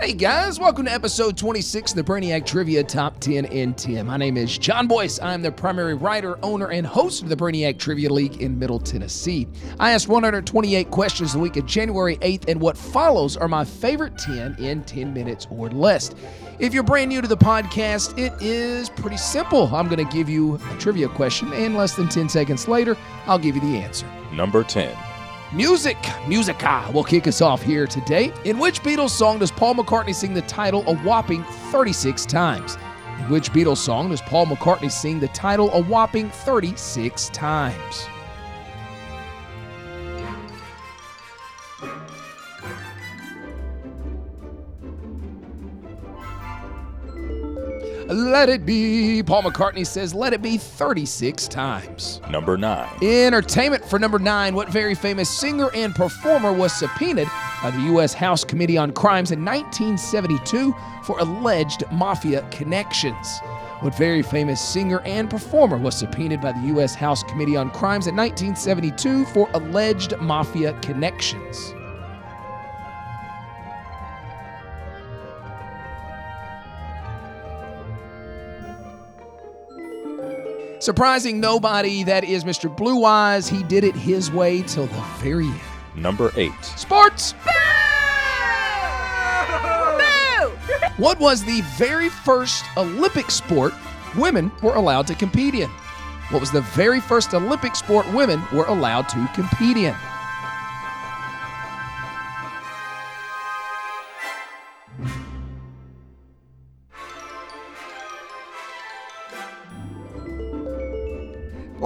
Hey guys, welcome to episode 26 of the Brainiac Trivia Top 10 in 10. My name is John Boyce. I'm the primary writer, owner, and host of the Brainiac Trivia League in Middle Tennessee. I asked 128 questions the week of January 8th, and what follows are my favorite 10 in 10 minutes or less. If you're brand new to the podcast, it is pretty simple. I'm going to give you a trivia question, and less than 10 seconds later, I'll give you the answer. Number 10. Music, Musica will kick us off here today. In which Beatles song does Paul McCartney sing the title a whopping 36 times? In which Beatles song does Paul McCartney sing the title a whopping 36 times? Let it be. Paul McCartney says, let it be 36 times. Number 9. Entertainment for number nine. What very famous singer and performer was subpoenaed by the U.S. House Committee on Crimes in 1972 for alleged mafia connections? What very famous singer and performer was subpoenaed by the U.S. House Committee on Crimes in 1972 for alleged mafia connections? Surprising nobody, that is Mr. Blue Eyes. He did it his way till the very end. Number 8. Sports! What was the very first Olympic sport women were allowed to compete in? What was the very first Olympic sport women were allowed to compete in?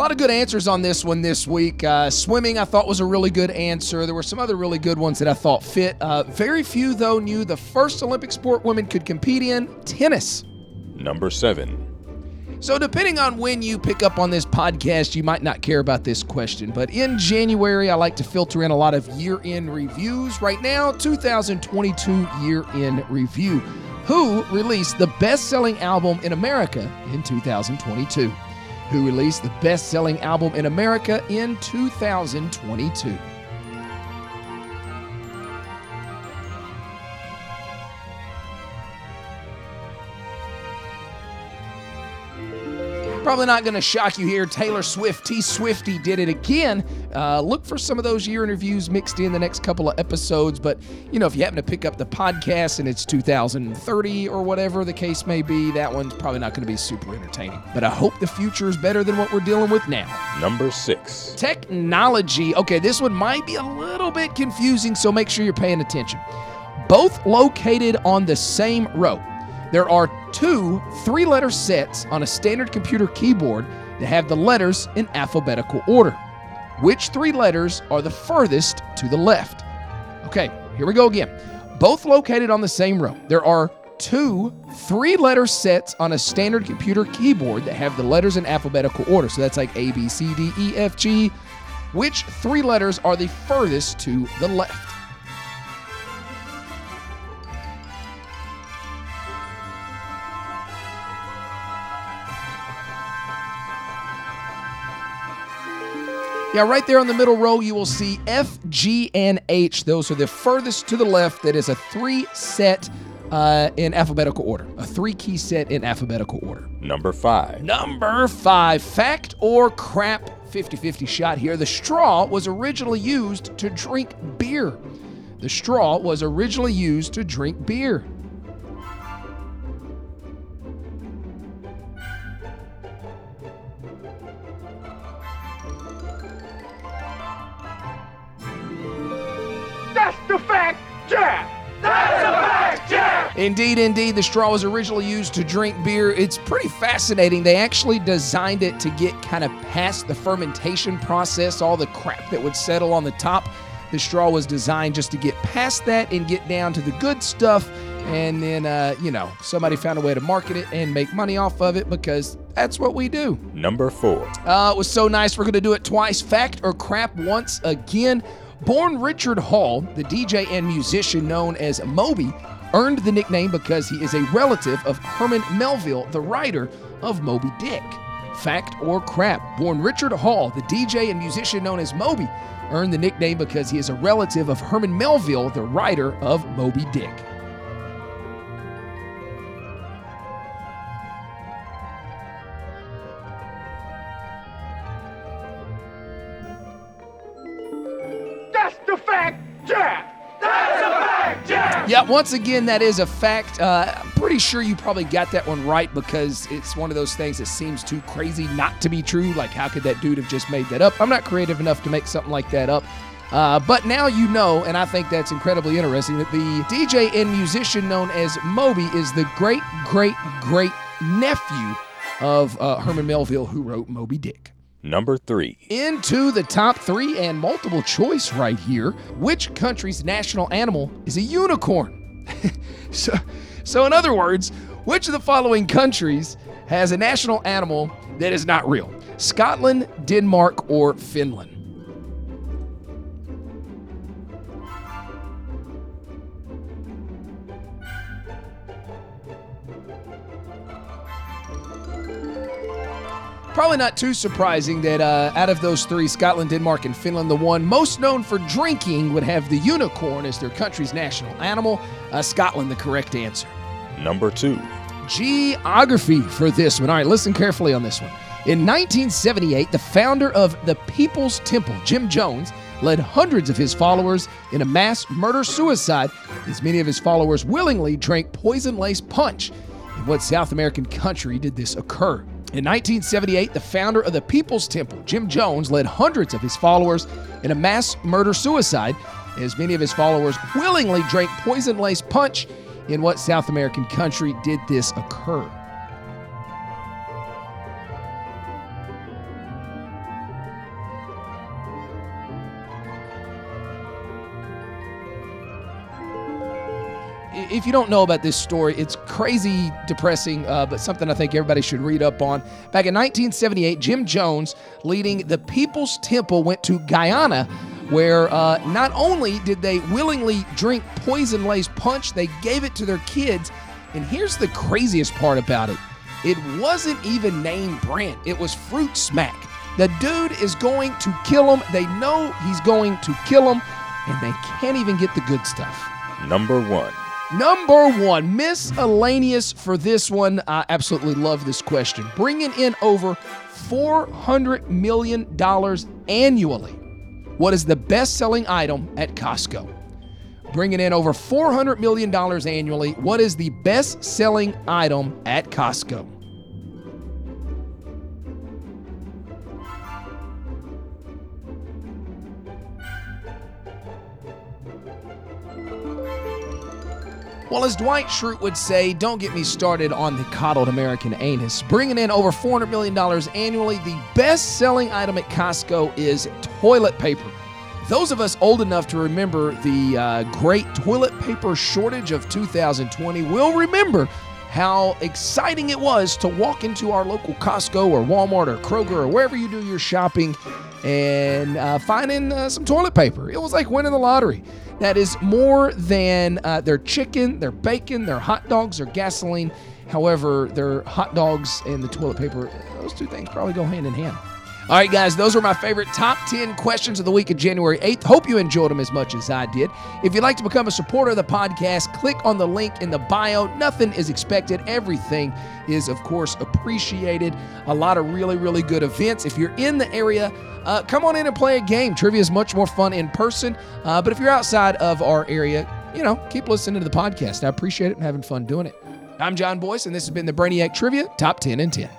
Lot of good answers on this one this week. Uh, swimming, I thought was a really good answer. There were some other really good ones that I thought fit. Uh, very few, though, knew the first Olympic sport women could compete in tennis. Number 7. So, depending on when you pick up on this podcast, you might not care about this question. But in January, I like to filter in a lot of year end reviews. Right now, 2022 year end review. Who released the best selling album in America in 2022? Who released the best selling album in America in 2022? Probably not going to shock you here. Taylor Swift, T Swifty, did it again. Uh, look for some of those year interviews mixed in the next couple of episodes. But, you know, if you happen to pick up the podcast and it's 2030 or whatever the case may be, that one's probably not going to be super entertaining. But I hope the future is better than what we're dealing with now. Number 6. Technology. Okay, this one might be a little bit confusing, so make sure you're paying attention. Both located on the same row. There are two three letter sets on a standard computer keyboard that have the letters in alphabetical order. Which three letters are the furthest to the left? Okay, here we go again. Both located on the same row. There are two three letter sets on a standard computer keyboard that have the letters in alphabetical order. So that's like A, B, C, D, E, F, G. Which three letters are the furthest to the left? Yeah, right there on the middle row, you will see F, G, and H. Those are the furthest to the left. That is a three set uh, in alphabetical order, a three key set in alphabetical order. Number 5. Number five, fact or crap 50 50 shot here. The straw was originally used to drink beer. The straw was originally used to drink beer. Jack! That's the fact, Jack! Indeed, indeed, the straw was originally used to drink beer. It's pretty fascinating. They actually designed it to get kind of past the fermentation process, all the crap that would settle on the top. The straw was designed just to get past that and get down to the good stuff. And then, uh, you know, somebody found a way to market it and make money off of it because that's what we do. Number 4. Uh, it was so nice. We're going to do it twice. Fact or crap once again. Born Richard Hall, the DJ and musician known as Moby, earned the nickname because he is a relative of Herman Melville, the writer of Moby Dick. Fact or crap? Born Richard Hall, the DJ and musician known as Moby, earned the nickname because he is a relative of Herman Melville, the writer of Moby Dick. The fact, Jack. That's a fact, Jack. Yeah, once again, that is a fact. Uh, I'm pretty sure you probably got that one right because it's one of those things that seems too crazy not to be true. Like, how could that dude have just made that up? I'm not creative enough to make something like that up. Uh, but now you know, and I think that's incredibly interesting, that the DJ and musician known as Moby is the great, great, great nephew of uh, Herman Melville, who wrote Moby Dick. Number 3. Into the top three and multiple choice right here. Which country's national animal is a unicorn? so, so, in other words, which of the following countries has a national animal that is not real? Scotland, Denmark, or Finland? Probably not too surprising that uh, out of those three, Scotland, Denmark, and Finland, the one most known for drinking would have the unicorn as their country's national animal. Uh, Scotland, the correct answer. Number 2. Geography for this one. All right, listen carefully on this one. In 1978, the founder of the People's Temple, Jim Jones, led hundreds of his followers in a mass murder suicide as many of his followers willingly drank poison laced punch. In what South American country did this occur? In 1978, the founder of the People's Temple, Jim Jones, led hundreds of his followers in a mass murder suicide, as many of his followers willingly drank poison laced punch. In what South American country did this occur? If you don't know about this story, it's crazy depressing, uh, but something I think everybody should read up on. Back in 1978, Jim Jones, leading the People's Temple, went to Guyana, where uh, not only did they willingly drink poison laced punch, they gave it to their kids. And here's the craziest part about it it wasn't even named brand, it was Fruit Smack. The dude is going to kill them. They know he's going to kill them, and they can't even get the good stuff. Number 1. Number one, miscellaneous for this one. I absolutely love this question. Bringing in over $400 million annually. What is the best selling item at Costco? Bringing in over $400 million annually. What is the best selling item at Costco? Well, as Dwight Schrute would say, don't get me started on the coddled American anus. Bringing in over $400 million annually, the best selling item at Costco is toilet paper. Those of us old enough to remember the uh, great toilet paper shortage of 2020 will remember how exciting it was to walk into our local Costco or Walmart or Kroger or wherever you do your shopping and uh, finding uh, some toilet paper. It was like winning the lottery that is more than uh, their chicken, their bacon, their hot dogs, their gasoline. However, their hot dogs and the toilet paper, those two things probably go hand in hand. All right, guys, those were my favorite top 10 questions of the week of January 8th. Hope you enjoyed them as much as I did. If you'd like to become a supporter of the podcast, click on the link in the bio. Nothing is expected, everything is, of course, appreciated. A lot of really, really good events. If you're in the area, uh, come on in and play a game. Trivia is much more fun in person. Uh, but if you're outside of our area, you know, keep listening to the podcast. I appreciate it and having fun doing it. I'm John Boyce, and this has been the Brainiac Trivia Top 10 and 10.